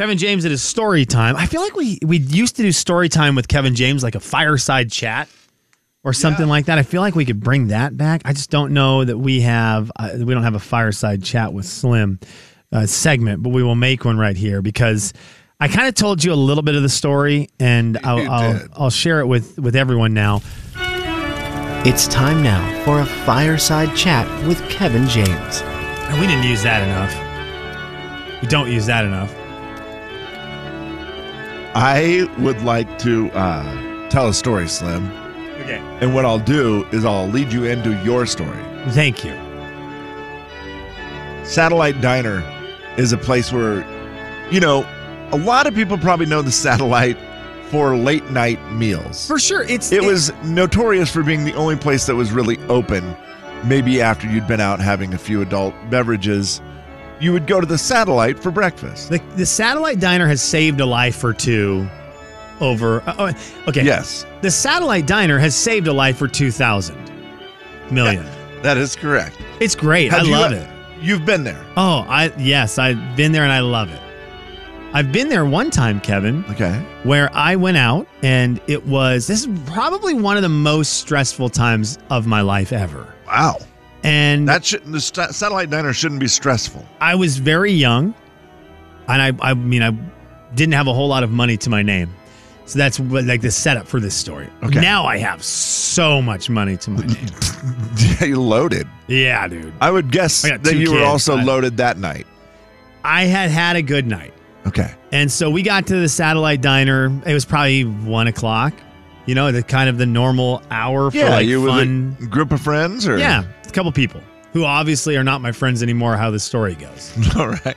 Kevin James at his story time. I feel like we we used to do story time with Kevin James like a fireside chat or something like that. I feel like we could bring that back. I just don't know that we have uh, we don't have a fireside chat with Slim uh, segment, but we will make one right here because I kind of told you a little bit of the story, and I'll I'll. I'll share it with with everyone now. It's time now for a fireside chat with Kevin James. And we didn't use that enough. We don't use that enough. I would like to uh, tell a story, Slim. Okay. And what I'll do is I'll lead you into your story. Thank you. Satellite Diner is a place where, you know, a lot of people probably know the Satellite for late night meals. For sure, it's It was notorious for being the only place that was really open. Maybe after you'd been out having a few adult beverages, you would go to the Satellite for breakfast. the the satellite diner has saved a life or two over. uh, oh, okay. Yes, The satellite diner has saved a life for two thousand million. that is correct. It's great. Have I you- love it. You've been there. Oh, I yes, I've been there and I love it. I've been there one time, Kevin, Okay. where I went out and it was this is probably one of the most stressful times of my life ever. Wow. And That shouldn't the sta- Satellite Diner shouldn't be stressful. I was very young, and I I mean I didn't have a whole lot of money to my name, so that's what, like the setup for this story. Okay. Now I have so much money to my name. Yeah, you loaded. yeah, dude. I would guess I that you were also I- loaded that night. I had had a good night, Okay. and so we got to the satellite diner. It was probably one o'clock. You know, the kind of the normal hour for Yeah, like you fun. with a group of friends, or Yeah, a couple people who obviously are not my friends anymore. How the story goes, All right.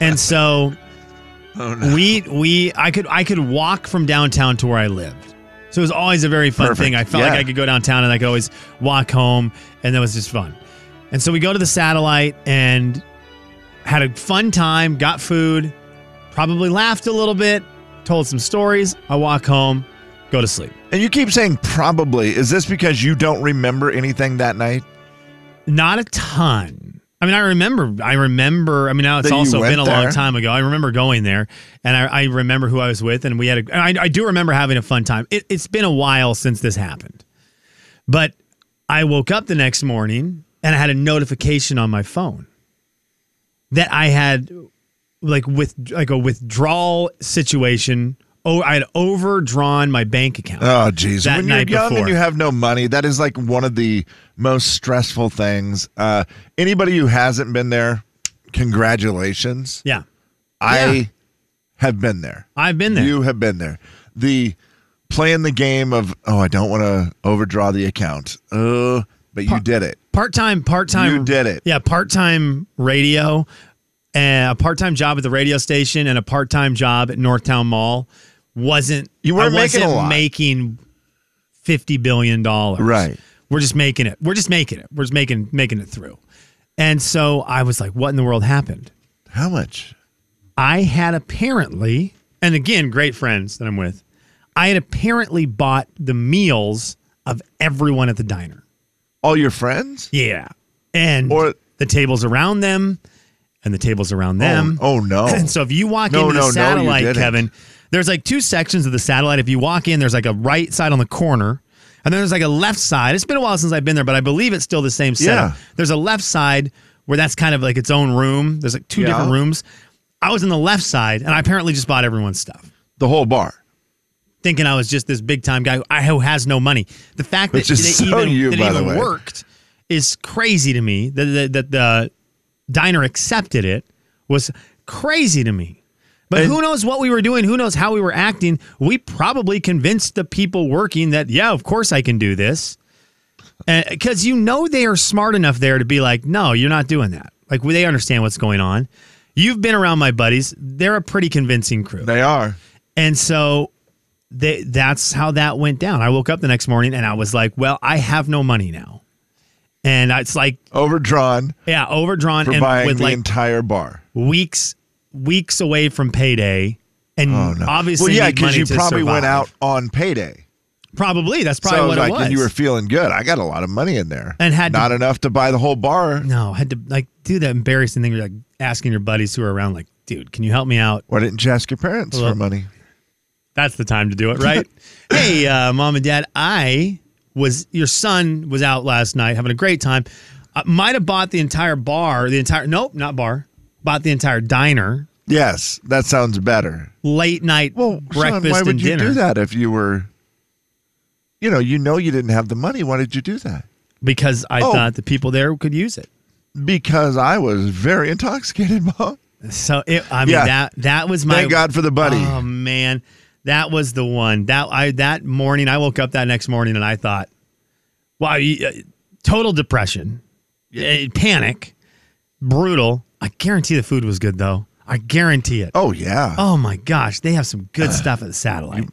and so Oh no. we we I could I could walk from downtown to where I lived. So it was always a very fun Perfect. thing. I felt Yeah. like I could go downtown and I could always walk home and that was just fun. And so we go to the satellite and had a fun time, got food, probably laughed a little bit, told some stories. I walk home, go to sleep. And you keep saying probably. Is this because you don't remember anything that night? Not a ton. I mean, I remember. I remember. I mean, now it's That also been a long time ago. I remember going there, and I, I remember who I was with, and we had. A, I, I do remember having a fun time. It, it's been a while since this happened, but I woke up the next morning and I had a notification on my phone that I had like with like a withdrawal situation. Oh, I had overdrawn my bank account. Oh. That when you're young before. and you have no money, that is like one of the most stressful things. Uh, anybody who hasn't been there, congratulations. yeah, I Yeah. have been there. I've been there. You have been there. The playing the game of oh, I don't want to overdraw the account. Uh, but you did it. part time, part time. You did it. Yeah, part time radio, and a part time job at the radio station, and a part time job at Northtown Mall. Wasn't You weren't I making wasn't lot. making fifty billion dollars. Right. We're just making it. We're just making it. We're just making making it through. And so I was like, "What in the world happened?" How much? I had apparently, and again, great friends that I'm with. I had apparently bought the meals of everyone at the diner. All your friends? Yeah. And Or- the tables around them and the tables around them. Oh, oh, no. And so if you walk No, into no, no, the satellite, didn't. Kevin, there's like two sections of the satellite. If you walk in, there's like a right side on the corner. And then there's like a left side. It's been a while since I've been there, but I believe it's still the same setup. Yeah. There's a left side where that's kind of like its own room. There's like two Yeah. different rooms. I was in the left side and I apparently just bought everyone's stuff. The whole bar. Thinking I was just this big time guy who, has no money. The fact that Which it so even, you, that it the even worked is crazy to me. That the, that the diner accepted it was crazy to me. But And- who knows what we were doing? Who knows how we were acting? We probably convinced the people working that, yeah, of course I can do this. Uh, because you know they are smart enough there to be like, no, you're not doing that. Like they understand what's going on. You've been around my buddies; they're a pretty convincing crew. They are. And so they, that's how that went down. I woke up the next morning and I was like, well, I have no money now. And it's like, Overdrawn yeah, overdrawn and buying with the like entire bar. weeks, weeks away from payday. And Oh no! obviously, well, yeah, money you to probably went out on payday. Probably that's probably so what like, it was. and you were feeling good. I got a lot of money in there, And had to- not enough to buy the whole bar. no, had to like do that embarrassing thing. Like asking your buddies who are around, like, dude, can you help me out? Why didn't you ask your parents for money? That's the time to do it, right? hey, uh, mom and dad, I was your son was out last night having a great time. I might have bought the entire bar, the entire nope, not bar, bought the entire diner, Yes, that sounds better. late night Well, breakfast Sean, why would and you dinner. do that if you were, you know, you know you didn't have the money? Why did you do that? Because I Oh. thought the people there could use it. Because I was very intoxicated, Mom. So it, I mean Yeah. that that was my Thank God for the buddy. Oh man, that was the one. That I that morning I woke up that next morning and I thought, wow, you- uh, total depression, uh, panic, brutal. I guarantee the food was good though. I guarantee it. oh yeah, Oh my gosh, they have some good stuff at the satellite.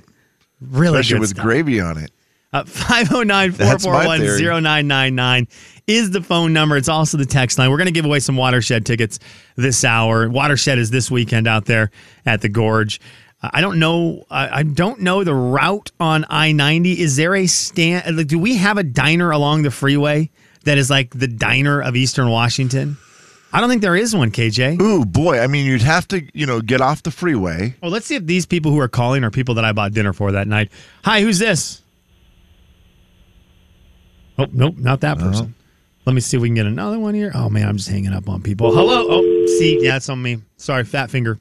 Really good. especially good with stuff. gravy on it. Uh, 509 441 0999 is the phone number. It's also the text line. We're going to give away some Watershed tickets this hour. Watershed is this weekend out there at the Gorge. Uh, I don't know. I I don't know the route on I ninety. Is there a stand? Like, do we have a diner along the freeway that is like the diner of Eastern Washington? I don't think there is one. KJ. Ooh boy, I mean, you'd have to, you know, get off the freeway. Well, let's see if these people who are calling are people that I bought dinner for that night. Hi, who's this? Oh, nope, not that person. Let me see if we can get another one here. Oh man, I'm just hanging up on people. Hello. Oh, see, yeah, it's on me. Sorry, fat finger.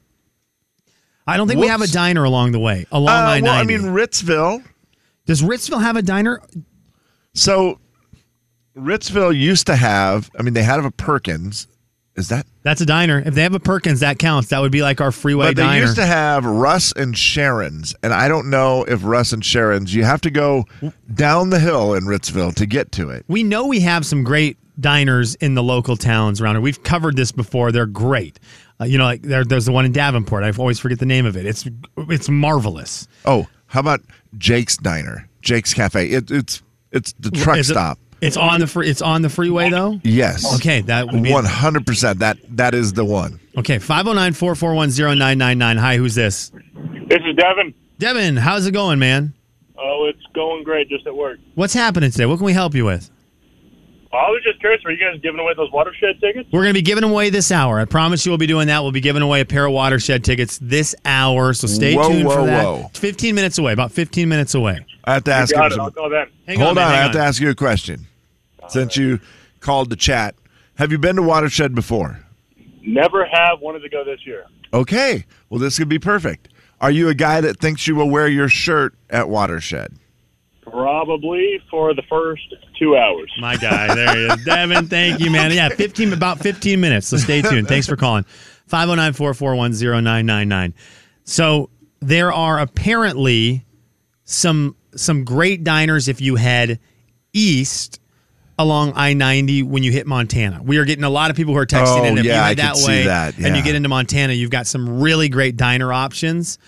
I don't think we have a diner along the way. Along Uh, I well, I mean, Ritzville. Does Ritzville have a diner? So, Ritzville used to have. I mean, they had a Perkins. Is that? That's a diner. If they have a Perkins, that counts. That would be like our freeway But they diner. used to have Russ and Sharon's, and I don't know if Russ and Sharon's. You have to go down the hill in Ritzville to get to it. we know we have some great diners in the local towns around here. We've covered this before. They're great. Uh, you know, like there, there's the one in Davenport. I always forget the name of it. It's it's marvelous. Oh, how about Jake's Diner, Jake's Cafe? It, it's it's the truck it- stop. It's on the free, it's on the freeway though. Yes. Okay, that would be One hundred percent. That that is the one. okay. 509-441-0999. Hi, who's this? This is Devin. Devin, how's it going, man? Oh, it's going great just at work. What's happening today? What can we help you with? Oh, I was just curious, were you guys giving away those watershed tickets? We're going to be giving away this hour. I promise you we'll be doing that. We'll be giving away a pair of watershed tickets this hour. So stay Whoa, tuned whoa, for that. whoa. It's 15 minutes away, about 15 minutes away. I have to ask Got him it. some- I'll call then. Hang Hold man, on, I hang have to ask you a question. Since you called the chat, have you been to Watershed before? Never have wanted to go this year. Okay. Well, this could be perfect. Are you a guy that thinks you will wear your shirt at Watershed? Probably for the first two hours. My guy, there he is. Devin, thank you, man. Yeah, 15, about 15 minutes. So stay tuned. Thanks for calling. 509 441 0999. So there are apparently some some great diners if you head east along I 90 when you hit Montana. We are getting a lot of people who are texting Oh, in. If yeah, you head could that see way that, and you get into Montana, you've got some really great diner options.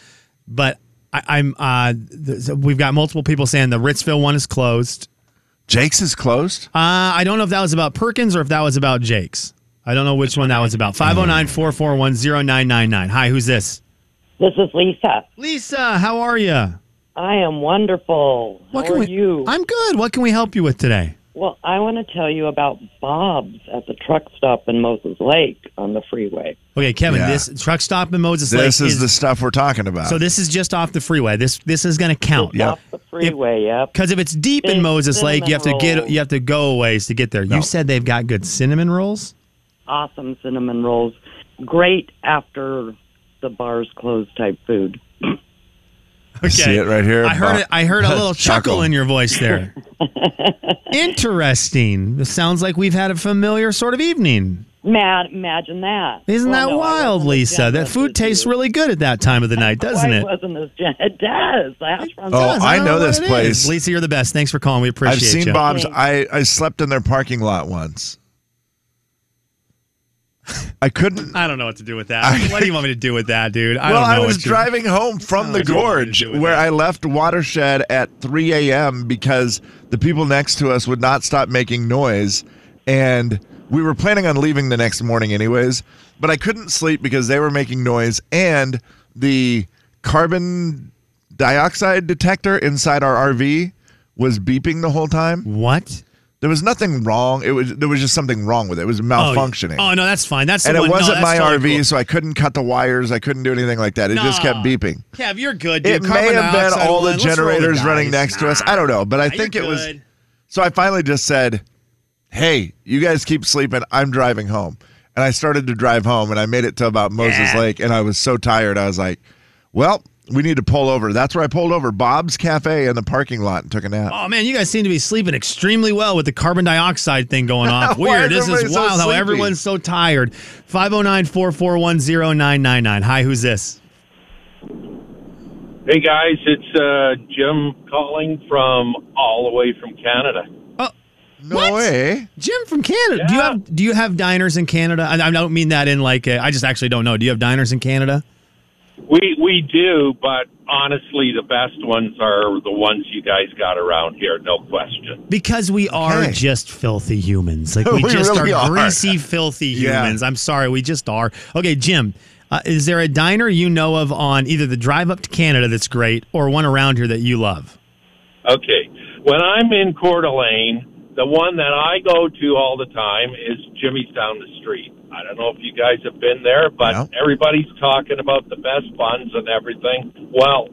But I, I'm uh, th- we've got multiple people saying the Ritzville one is closed. Jake's is closed. Uh, I don't know if that was about Perkins or if that was about Jake's. I don't know which one that was about. 509 441 0999. Hi, who's this? This is Lisa. Lisa, how are you? I am wonderful. What How can are we, you? I'm good. What can we help you with today? Well, I want to tell you about Bob's at the truck stop in Moses Lake on the freeway. Okay, Kevin, Yeah. this truck stop in Moses Lake This is, the stuff we're talking about. So this is just off the freeway. This this is going to count. Just off the freeway, yep. Because if it's deep in Moses Lake, you have to cinnamon get you have to go a ways to get there. No. You said they've got good cinnamon rolls. Awesome cinnamon rolls. Great after the bars close type food. Okay. see it right here. I heard it. I heard a little chuckle Chuckle. in your voice there. Interesting. This sounds like we've had a familiar sort of evening. Mad, imagine that. Isn't Well, that no, wild, Lisa? That food tastes you. really good at that time of the night, doesn't it? wasn't as gen- It does. The Oh, does. I don't know this place. is. Lisa, you're the best. Thanks for calling. We appreciate I've seen you. Bob's. Thanks. I, I slept in their parking lot once. I couldn't. I don't know what to do with that. I- what do you want me to do with that, dude? I well, don't know I was driving home from the what you want me to gorge where that. I left Watershed at 3 a.m. because the people next to us would not stop making noise. And we were planning on leaving the next morning, anyways. But I couldn't sleep because they were making noise. And the carbon dioxide detector inside our RV was beeping the whole time. What? There was nothing wrong. It was there was just something wrong with it. It was Oh, malfunctioning. Oh, no, that's fine. That's the and it one- wasn't that's my totally RV, cool. so I couldn't cut the wires. I couldn't do anything like that. It just kept No. beeping. Kev, you're good. It dude. may Carbon have been all the line. Let's roll generators running dice. next to us. I don't know, but I Nah, think it was. So I finally just said, "Hey, you guys keep sleeping. I'm driving home." And I started to drive home, and I made it to about Moses Yeah. Lake, and I was so tired. I was like, "Well, we need to pull over." That's where I pulled over, Bob's Cafe in the parking lot, and took a nap. Oh man, you guys seem to be sleeping extremely well with the carbon dioxide thing going off. Why Weird. This is so wild how sleepy? everyone's so tired. 509-441-0999. Hi, who's this? Hey guys, it's uh, Jim calling from all the way from Canada. Oh, no what? way. Jim from Canada. Do you have do you have diners in Canada? I, I don't mean that in like a, I just actually don't know. Do you have diners in Canada? We we do, but honestly, the best ones are the ones you guys got around here, no question. Because we are Okay. just filthy humans. Like we, We just really are, are. greasy, filthy Yeah. humans. I'm sorry, we just are. Okay, Jim, uh, is there a diner you know of on either the drive up to Canada that's great or one around here that you love? Okay, when I'm in Coeur d'Alene, the one that I go to all the time is Jimmy's down the street. I don't know if you guys have been there, but No. everybody's talking about the best buns and everything. Well,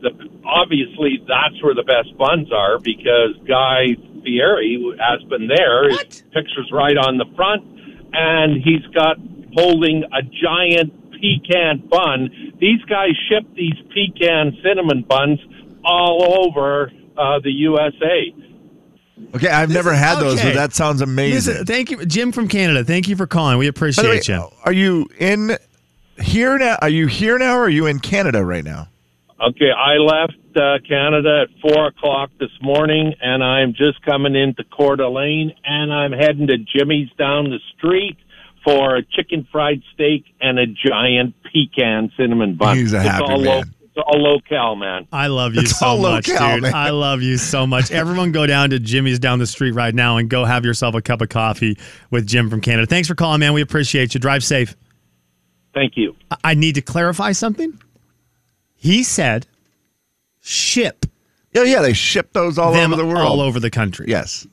the, obviously that's where the best buns are because Guy Fieri has been there. His What? picture's right on the front, and he's got holding a giant pecan bun. These guys ship these pecan cinnamon buns all over uh, the USA. Okay, I've never had those, okay. but that sounds amazing. Listen, thank you, Jim from Canada. Thank you for calling. We appreciate the way, you. are you in here now? Are you here now, or are you in Canada right now? Okay, I left uh, Canada at four o'clock this morning, and I'm just coming into Coeur d'Alene, and I'm heading to Jimmy's down the street for a chicken fried steak and a giant pecan cinnamon bun. He's a it's happy all man. It's all local, man. I love you It's so much, locale, dude. man. I love you so much. Everyone go down to Jimmy's down the street right now and go have yourself a cup of coffee with Jim from Canada. Thanks for calling, man. We appreciate you. Drive safe. Thank you. I- I need to clarify something. He said ship Yeah, yeah, they ship those all over the world. all over the country. Yes,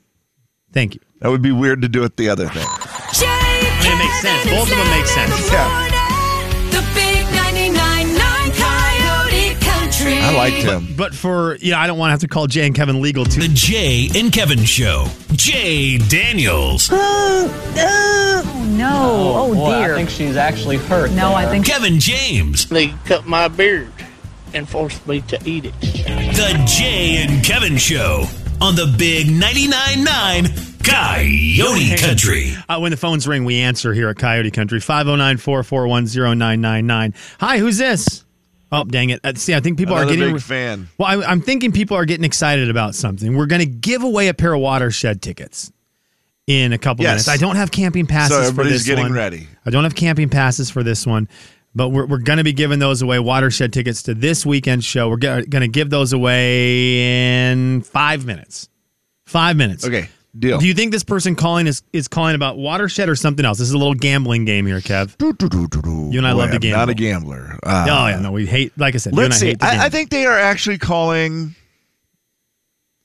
Thank you. that would be weird to do it the other thing. I mean, it makes sense. Both of them make sense. Yeah. I liked him. But for yeah, I don't want to have to call Jay and Kevin legal too. The Jay and Kevin Show. Jay Daniels. Oh, no. Oh, Boy, dear. I think she's actually hurt. no, I think Kevin James. They cut my beard and forced me to eat it. The Jay and Kevin Show on the Big 99.9 9 Coyote Country. Uh, when the phones ring, we answer here at Coyote Country. 509 441 0999. Hi, who's this? Oh, dang it. Uh, see, I think people Another are getting. A big fan. Well, I, I'm thinking people are getting excited about something. We're going to give away a pair of watershed tickets in a couple Yes. minutes. I don't have camping passes So for everybody's getting one. ready. I don't have camping passes for this one, but we're, we're going to be giving those away. Watershed tickets to this weekend show. We're going to give those away in five minutes. Five minutes. Okay, deal. Do you think this person calling is, is calling about watershed or something else? This is a little gambling game here, Kev. You and I love to I'm gamble. Not a gambler. Uh, oh yeah, no, we hate. Like I said, you and Let's I see. hate to I, I think they are actually calling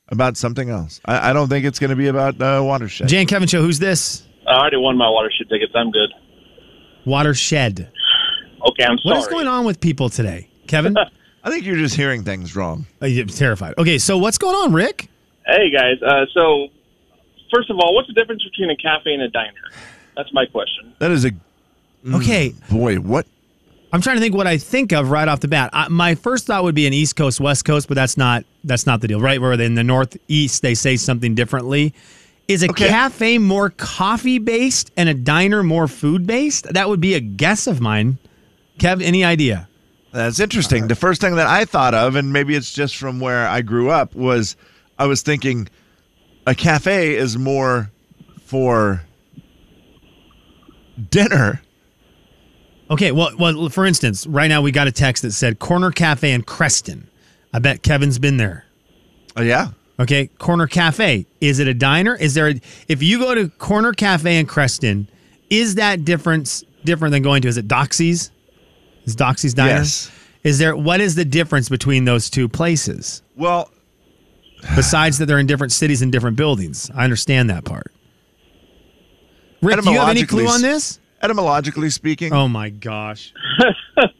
about something else. I, I don't think it's going to be about uh, watershed. Jay and Kevin show. Who's this? I already won my watershed tickets. I'm good. Watershed. Okay, I'm sorry. What is going on with people today, Kevin? I think you're just hearing things wrong. Oh, you're terrified. Okay, so what's going on, Rick? Hey guys. Uh, so, first of all, what's the difference between a cafe and a diner? That's my question. That is a mm, Okay, boy. What? I'm trying to think what I think of right off the bat. I, my first thought would be an East Coast, West Coast, but that's not that's not the deal, right? Where in the Northeast they say something differently. Is a Okay. cafe more coffee based and a diner more food based? That would be a guess of mine. Kev, any idea? That's interesting. The first thing that I thought of, and maybe it's just from where I grew up, was I was thinking a cafe is more for dinner. Okay, well, well, for instance, right now we got a text that said Corner Cafe in Creston. I bet Kevin's been there. Oh yeah. Okay, Corner Cafe. Is it a diner? Is there a, if you go to Corner Cafe in Creston, is that difference different than going to is it Doxy's? Is Doxy's diner? Yes. Is there what is the difference between those two places? Well, Besides that, they're in different cities and different buildings. I understand that part. Rick, do you have any clue on this? Etymologically speaking, Oh my gosh.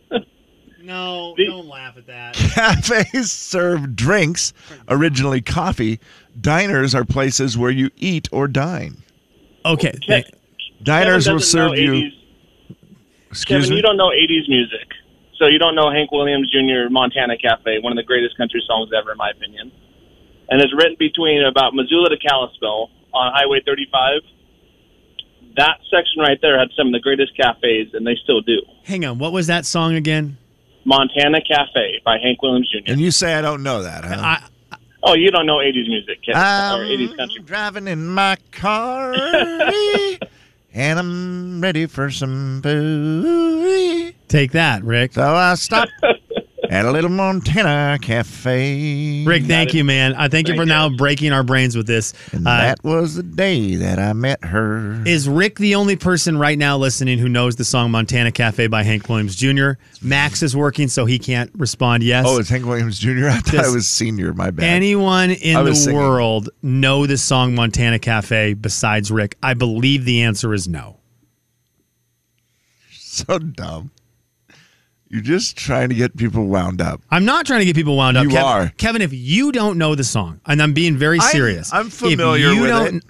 no, don't laugh at that. cafes serve drinks, originally coffee. Diners are places where you eat or dine. Okay. Ke- Diners will serve you. 80s Excuse Kevin, me. you don't know 80s music. So you don't know Hank Williams Jr. Montana Cafe, one of the greatest country songs ever, in my opinion. And it's written between about Missoula to Kalispell on Highway 35. That section right there had some of the greatest cafes, and they still do. Hang on. What was that song again? Montana Cafe by Hank Williams Jr. and you say I don't know that, huh? I, oh, you don't know 80s music, Kevin, I'm or 80s country. driving in my car, and I'm ready for some food. take that, Rick. So I stopped at a little Montana cafe. Rick, thank you, man. I thank, you for now breaking our brains with this. And Uh, that was the day that I met her. Is Rick the only person right now listening who knows the song Montana Cafe by Hank Williams Jr.? Max is working, so he can't respond yes. oh, it's Hank Williams Jr. I thought Does I was senior. My bad. Anyone I in the was singing. world know the song Montana Cafe besides Rick? I believe the answer is no. so dumb. You're just trying to get people wound up. I'm not trying to get people wound up. You Kevin, are. Kevin, if you don't know the song, and I'm being very serious. I'm if familiar you with don't, it.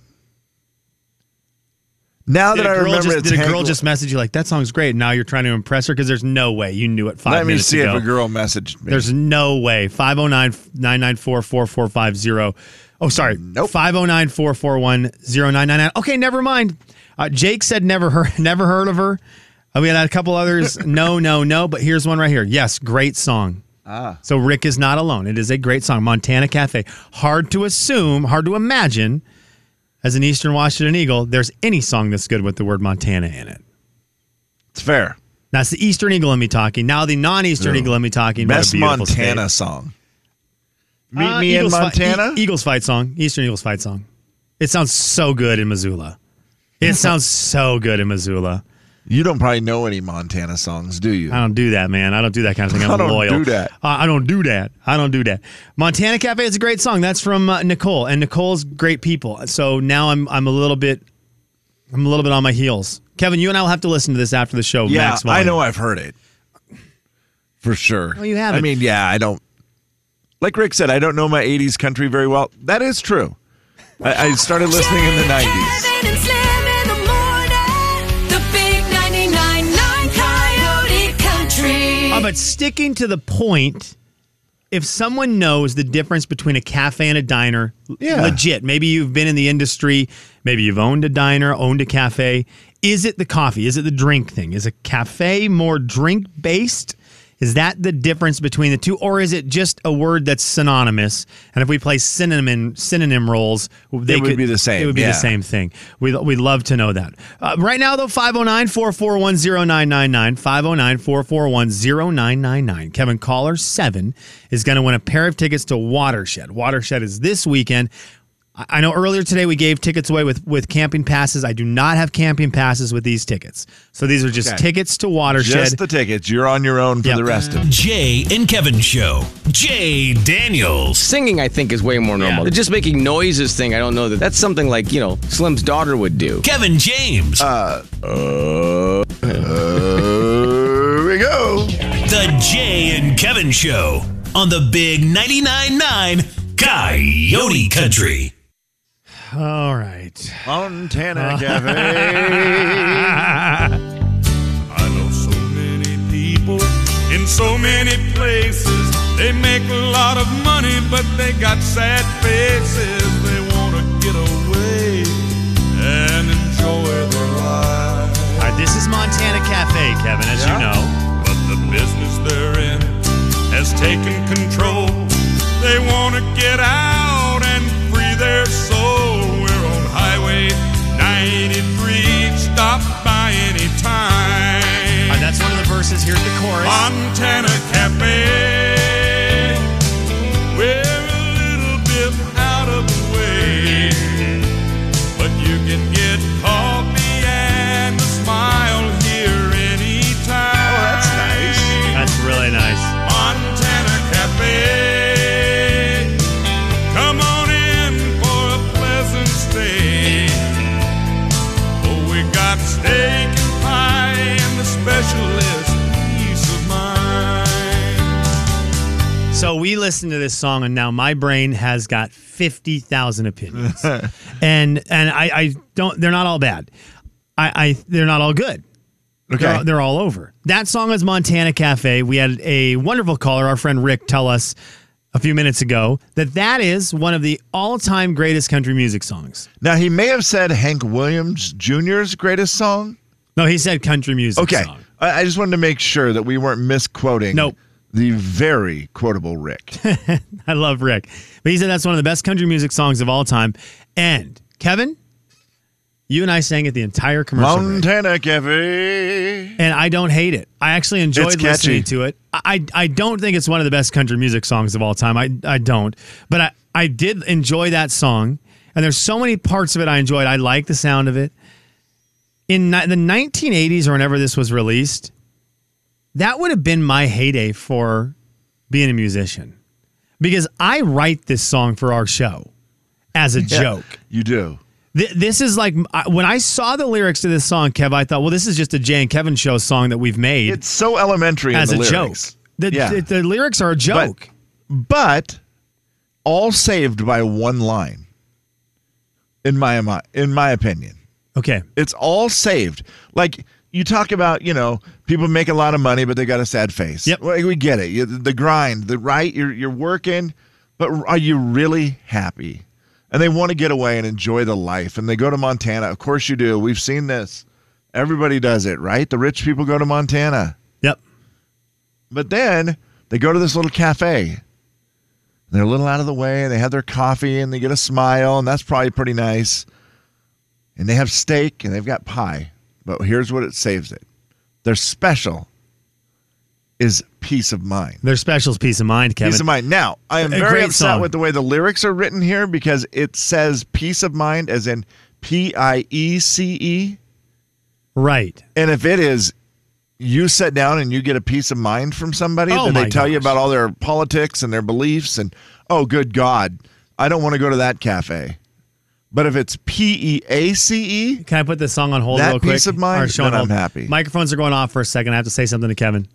Now Did that I remember just, it's did a girl just message you like that song's great? Now you're trying to impress her because there's no way you knew it five Let me see ago. if a girl messaged me. There's no way. 509 994 4450. Oh, sorry. Nope. 509 441 0999. Okay, never mind. Uh, Jake said never heard, never heard of her. Uh, we had a couple others. no, no, no. But here's one right here. Yes, great song. ah. So Rick is not alone. It is a great song. Montana Cafe. Hard to assume, hard to imagine, as an Eastern Washington Eagle, there's any song that's good with the word Montana in it. It's fair. That's the Eastern Eagle in me talking. Now the non-Eastern Yeah. Eagle in me talking Best Montana state. song. Meet Uh, me in Eagles fi- Montana. E- Eagles fight song. Eastern Eagles fight song. It sounds so good in Missoula. It sounds so good in Missoula. You don't probably know any Montana songs, do you? I don't do that, man. I don't do that kind of thing. I'm I don't loyal. do that. Uh, I don't do that. I don't do that. Montana Cafe is a great song. That's from uh, Nicole, and Nicole's great people. So now I'm I'm a little bit I'm a little bit on my heels. Kevin, you and I will have to listen to this after the show. yeah, Max I know I've heard it. For sure. Oh, you I haven't. mean, yeah, I don't. Like Rick said, I don't know my 80s country very well. That is true. I, I started listening in the 90s. But sticking to the point, if someone knows the difference between a cafe and a diner, Yeah. legit, maybe you've been in the industry, maybe you've owned a diner, owned a cafe. Is it the coffee? Is it the drink thing? Is a cafe more drink based? Is that the difference between the two, or is it just a word that's synonymous? And if we play synonym synonym roles, they It would could be the same, It would be yeah. the same thing. We we'd love to know that. Uh, right now, though, 509 441 0999. 509 441 0999. Kevin Caller 7 is going to win a pair of tickets to Watershed. Watershed is this weekend. I I know earlier today we gave tickets away with, with camping passes. I do not have camping passes with these tickets. So these are just Okay. tickets to Watershed. Just the tickets. You're on your own for Yep. the rest of it. Jay and Kevin Show. Jay Daniels. Singing, I think, is way more normal. Yeah. The just making noises thing, I don't know that that's something like, you know, Slim's daughter would do. Kevin James. Uh, Here we go. the Jay and Kevin Show on the Big 99.9 9 Coyote Country. All right. Montana Cafe. I know so many people in so many places. They make a lot of money, but they got sad faces. They want to get away and enjoy their life. All right, this is Montana Cafe, Kevin, as you know. But the business they're in has taken control. They want to get out Stop by any time. Right, that's one of the verses. Here's the chorus. Montana Cafe. So we listened to this song, and now my brain has got fifty thousand opinions, and and I, I don't. They're not all bad. I, I they're not all good. Okay. They're, they're all over. That song is Montana Cafe. We had a wonderful caller, our friend Rick, tell us a few minutes ago that that is one of the all-time greatest country music songs. Now he may have said Hank Williams Jr.'s greatest song. No, he said country music Okay, song. I, I just wanted to make sure that we weren't misquoting. Nope. The very quotable Rick. I love Rick. But he said that's one of the best country music songs of all time. And Kevin, you and I sang it the entire commercial. break. Montana Cafe. and I don't hate it. I actually enjoyed listening to it. I I don't think it's one of the best country music songs of all time. I I don't, but I I did enjoy that song, and there's so many parts of it I enjoyed. I like the sound of it. In ni- the 1980s or whenever this was released, that would have been my heyday for being a musician, because I write this song for our show as a Yeah, joke. You do. Th- This is like when I saw the lyrics to this song, Kev. I thought, well, this is just a Jay and Kevin show song that we've made It's so elementary as in a the joke. The, Yeah. the, the lyrics are a joke. but all saved by one line. In my in my opinion, okay, it's all saved. Like you talk about, you know, people make a lot of money, but they got a sad face. Yep, we get it. You, the grind, the right. You're you're working, but are you really happy? And they want to get away and enjoy the life, and they go to Montana. Of course, you do. We've seen this. Everybody does it, right? The rich people go to Montana. Yep. But then they go to this little cafe. They're a little out of the way, and they have their coffee, and they get a smile, and that's probably pretty nice. And they have steak, and they've got pie. But here's what it saves it: their special is peace of mind. Their special's peace of mind, Kevin. Peace of mind. Now, I am A very upset song. with the way the lyrics are written here because it says peace of mind as in P I E C E. Right. And if it is you sit down and you get a peace of mind from somebody, Oh then they tell you about all their politics and their beliefs and oh good God, I don't want to go to that cafe. But if it's P E A C E, Can I put this song on hold That real quick? peace of mind, Or show on then I'm happy. Microphones are going off for a second. I have to say something to Kevin.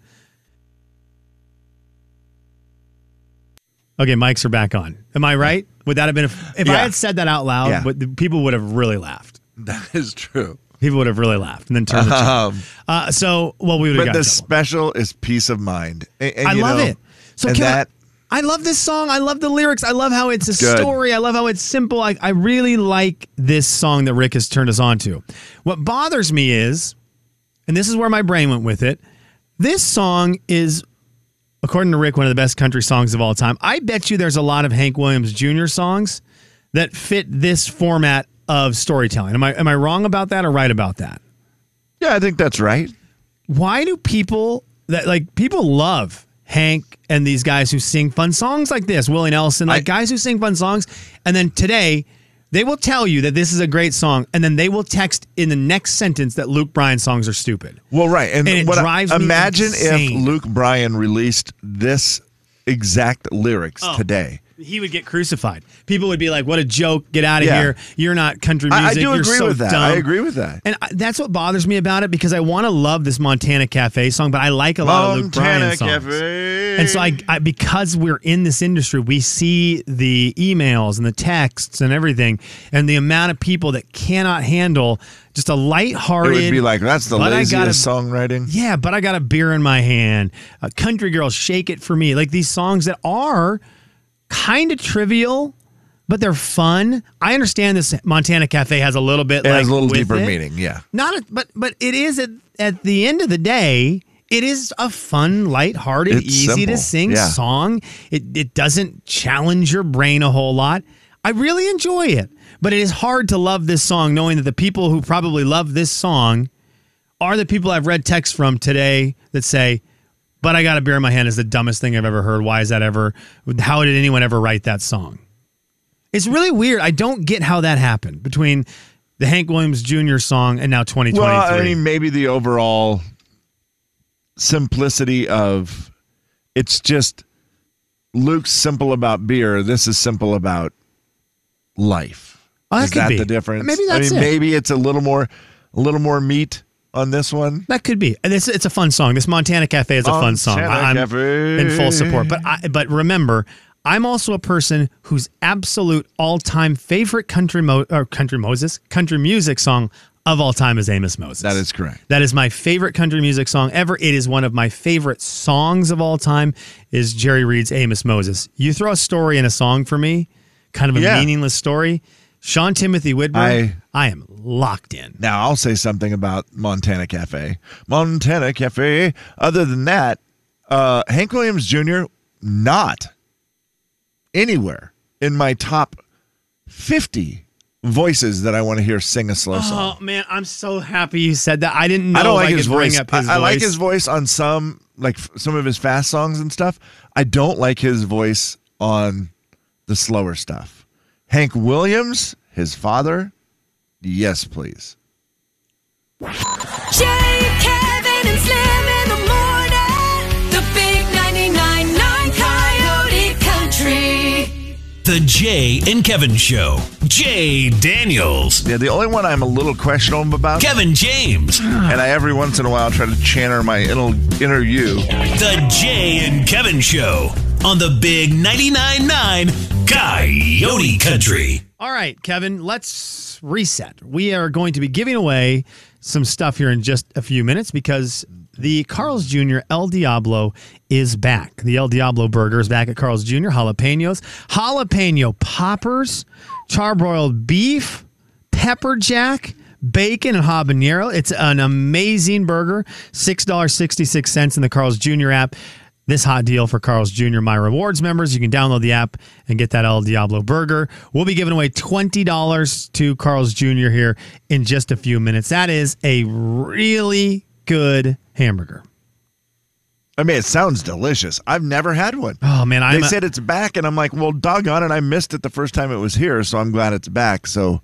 Okay, mics are back on. Am I right? Would that have been if, if I had said that out loud? Yeah. But the people would have really laughed. that is true. People would have really laughed and then turned the channel. Um, Uh, so, well, we would have but got the trouble. special is peace of mind. And- and, I you love know, it. So and can I- that I love this song. I love the lyrics. I love how it's a Good. story. I love how it's simple. I, I really like this song that Rick has turned us on to. What bothers me is, and this is where my brain went with it, this song is, according to Rick, one of the best country songs of all time. I bet you there's a lot of Hank Williams Jr. songs that fit this format of storytelling. Am I am I wrong about that or right about that? Yeah, I think that's right. why do people that like people love Hank and these guys who sing fun songs like this, Willie Nelson, like guys who sing fun songs, and then today they will tell you that this is a great song, and then they will text in the next sentence that Luke Bryan songs are stupid. Well, right, and, And it I- drives me imagine if Luke Bryan released this exact lyrics Oh. today. He would get crucified. People would be like, "What a joke! Get out of Yeah. here! You're not country I- I do You're agree so with that. dumb." I agree with that. And I, that's what bothers me about it because I want to love this Montana Cafe song, but I like a lot of Luke Montana Bryan songs. Cafe. And so I, I because we're in this industry, we see the emails and the texts and everything, and the amount of people that cannot handle just a It lighthearted. would be like that's the laziest gotta- songwriting. Yeah, but I got a beer in my hand. Uh, country girl, shake it for me. Like these songs that are kind of trivial, but they're fun. I understand this Montana Cafe has a little bit It like has a little deeper it. meaning. Yeah. Not, a, but but it is at at the end of the day. It is a fun, lighthearted, It's easy to sing Yeah. song. It it doesn't challenge your brain a whole lot. I really enjoy it, but it is hard to love this song knowing that the people who probably love this song are the people I've read texts from today that say, "But I got a beer in my hand" is the dumbest thing I've ever heard. Why is that ever? How did anyone ever write that song? It's really weird. I don't get how that happened between the Hank Williams Jr. song and now 2023. Well, I mean, maybe the overall simplicity of it's just Luke's simple about beer. This is simple about life. Oh, that is that be. the difference? Maybe that's I mean, it. maybe it's a little more, a little more meat on this one. That could be. And It's, it's a fun song. This Montana Cafe is a fun song. Montana I'm Cafe. in full support. But I, but remember, I'm also a person whose absolute all time favorite country mo- or country Moses country music song of all time is Amos Moses. That is correct. That is my favorite country music song ever. It is one of my favorite songs of all time. Is Jerry Reed's Amos Moses? You throw a story in a song for me, kind of a Yeah. meaningless story. Sean Timothy Whitburn, I- I am locked in. Now I'll say something about Montana Cafe. Montana Cafe. Other than that, uh, Hank Williams Jr. not anywhere in my top fifty voices that I want to hear sing a slow song. Oh man, I'm so happy you said that. I didn't know I don't like I his voice. up his I, I like his voice on some, like some of his fast songs and stuff. I don't like his voice on the slower stuff. Hank Williams, his father, yes, please. Jay, Kevin, and Slim in the morning. The big 99.9 Coyote Country. The Jay and Kevin Show. Jay Daniels. Yeah, the only one I'm a little questionable about, Kevin James. and I every once in a while try to channel my inner, inner you. The Jay and Kevin Show on the Big 99.9 9 Coyote Country. All right, Kevin, let's reset. We are going to be giving away some stuff here in just a few minutes because the Carl's Jr. El Diablo is back. The El Diablo burger is back at Carl's Jr. Jalapenos, jalapeno poppers, charbroiled beef, pepper jack, bacon, and habanero. It's an amazing burger. $6.66 in the Carl's Jr. app. This hot deal for Carl's Jr. My Rewards members. You can download the app and get that El Diablo burger. We'll be giving away $20 to Carl's Jr. here in just a few minutes. That is a really good hamburger. I mean, it sounds delicious. I've never had one. Oh, man. I'm they a- said it's back, and I'm like, well, doggone it. I missed it the first time it was here, so I'm glad it's back. So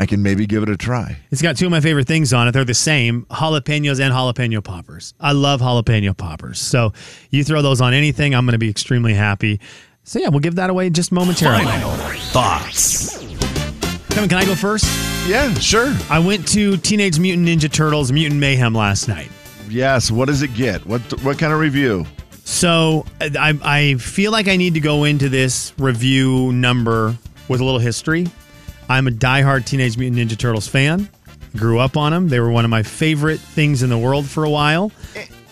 I can maybe give it a try. It's got two of my favorite things on it. They're the same jalapenos and jalapeno poppers. I love jalapeno poppers. So you throw those on anything, I'm going to be extremely happy. So yeah, we'll give that away just momentarily. Final thoughts. Kevin, can I go first? Yeah, sure. I went to Teenage Mutant Ninja Turtles Mutant Mayhem last night. Yes. What does it get? What what kind of review? So I, I feel like I need to go into this review number with a little history. I'm a diehard Teenage Mutant Ninja Turtles fan. Grew up on them. They were one of my favorite things in the world for a while.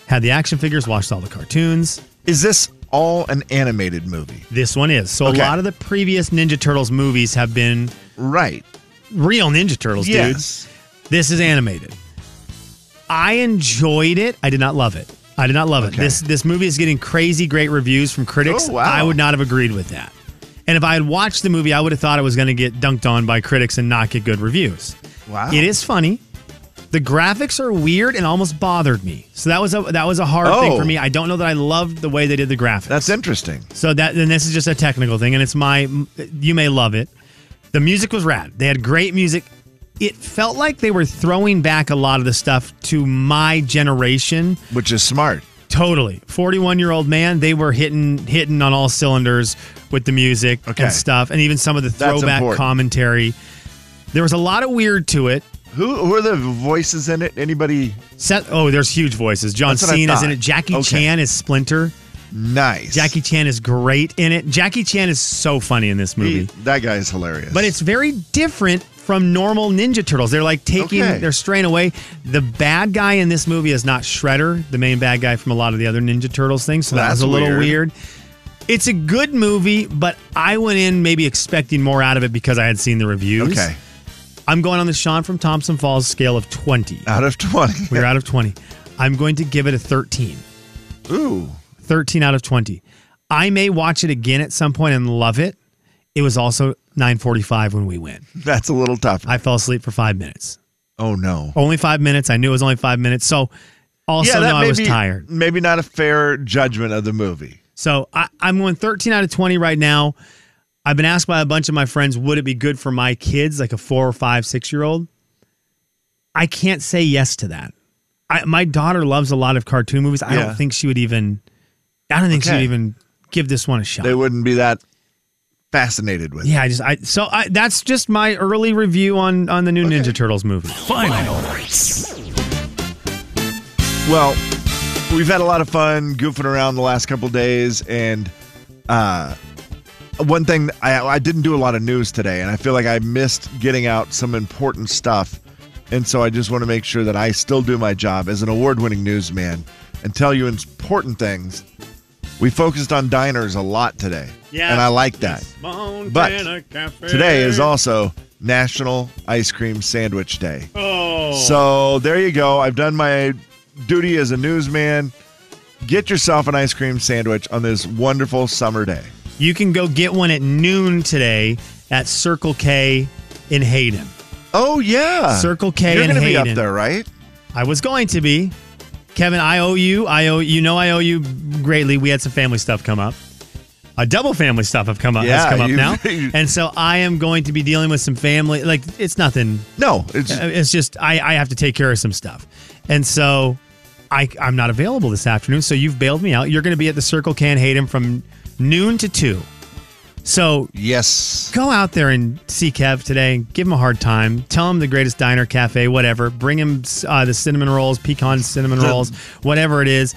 Had the action figures, watched all the cartoons. Is this all an animated movie? This one is. So Okay. a lot of the previous Ninja Turtles movies have been Right. real Ninja Turtles, Yes. dude. This is animated. I enjoyed it. I did not love it. I did not love it. Okay. This this movie is getting crazy great reviews from critics. Oh, wow. I would not have agreed with that. And if I had watched the movie, I would have thought it was going to get dunked on by critics and not get good reviews. Wow. It is funny. The graphics are weird and almost bothered me. So that was a that was a hard thing Oh. for me. I don't know that I loved the way they did the graphics. That's interesting. So that then this is just a technical thing, and it's my. You may love it. The music was rad. They had great music. It felt like they were throwing back a lot of the stuff to my generation. Which is smart. Totally, forty-one year old man. They were hitting hitting on all cylinders with the music Okay. and stuff, and even some of the throwback commentary. There was a lot of weird to it. Who who are the voices in it? Anybody Seth, oh, there's huge voices. John That's what I Cena's in it. Jackie Okay. Chan is Splinter. nice? Jackie Chan is great in it. Jackie Chan is so funny in this movie. He- that guy is hilarious. But it's very different from normal Ninja Turtles. They're like taking, Okay. they're straying away. The bad guy in this movie is not Shredder, the main bad guy from a lot of the other Ninja Turtles things. So that That's was a little weird. weird. It's a good movie, but I went in maybe expecting more out of it because I had seen the reviews. okay. I'm going on the Sean from Thompson Falls scale of 20. Out of twenty. We're out of 20. I'm going to give it a 13. Ooh. 13 out of 20. I may watch it again at some point and love it. It was also 9:45 when we went. That's a little tough. I fell asleep for 5 minutes. oh no. Only 5 minutes. I knew it was only 5 minutes. So also yeah, know I was be tired. Maybe not a fair judgment of the movie. So I, I'm going 13 out of 20 right now. I've been asked by a bunch of my friends, would it be good for my kids, like a four or five, six year old? I can't say yes to that. I, my daughter loves a lot of cartoon movies. I Yeah. don't think she would even. I don't think she would even give this one a shot. They wouldn't be that fascinated with. Yeah, I just I so I that's just my early review on on the new Ninja Turtles movie. Final Well, we've had a lot of fun goofing around the last couple days, and uh, one thing I, I didn't do a lot of news today, and I feel like I missed getting out some important stuff, and so I just want to make sure that I still do my job as an award-winning newsman and tell you important things. We focused on diners a lot today, Yeah. and I like that. Montana Cafe. Today is also National Ice Cream Sandwich Day. Oh. So there you go. I've done my duty as a newsman. Get yourself an ice cream sandwich on this wonderful summer day. You can go get one at noon today at Circle K in Hayden. Oh yeah, Circle K You're in gonna be Hayden. up there, right? I was going to be. Kevin, I owe you. I owe you know I owe you greatly. We had some family stuff come up. A double family stuff have come up Yeah, has come up now. and so I am going to be dealing with some family like it's nothing. No, it's Uh, it's just I, I have to take care of some stuff. And so I I'm not available this afternoon. So you've bailed me out. You're gonna be at the Circle in Hayden from noon to two. So yes, go out there and see Kev today. Give him a hard time. Tell him the greatest diner, cafe, whatever. Bring him uh, the cinnamon rolls, pecan cinnamon rolls, whatever it is,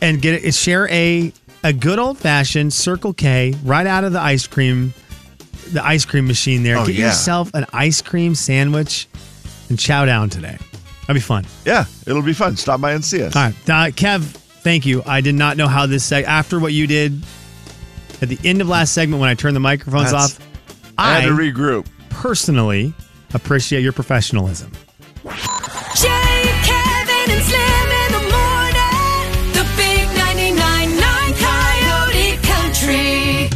and get it. Share a a good old fashioned Circle K right out of the ice cream, the ice cream machine there. Oh, get yeah. yourself an ice cream sandwich and chow down today. That'd be fun. Yeah, it'll be fun. Stop by and see us. All right, uh, Kev. Thank you. I did not know how this seg- after what you did at the end of last segment when I turned the microphones That's- off. I had to regroup. personally appreciate your professionalism.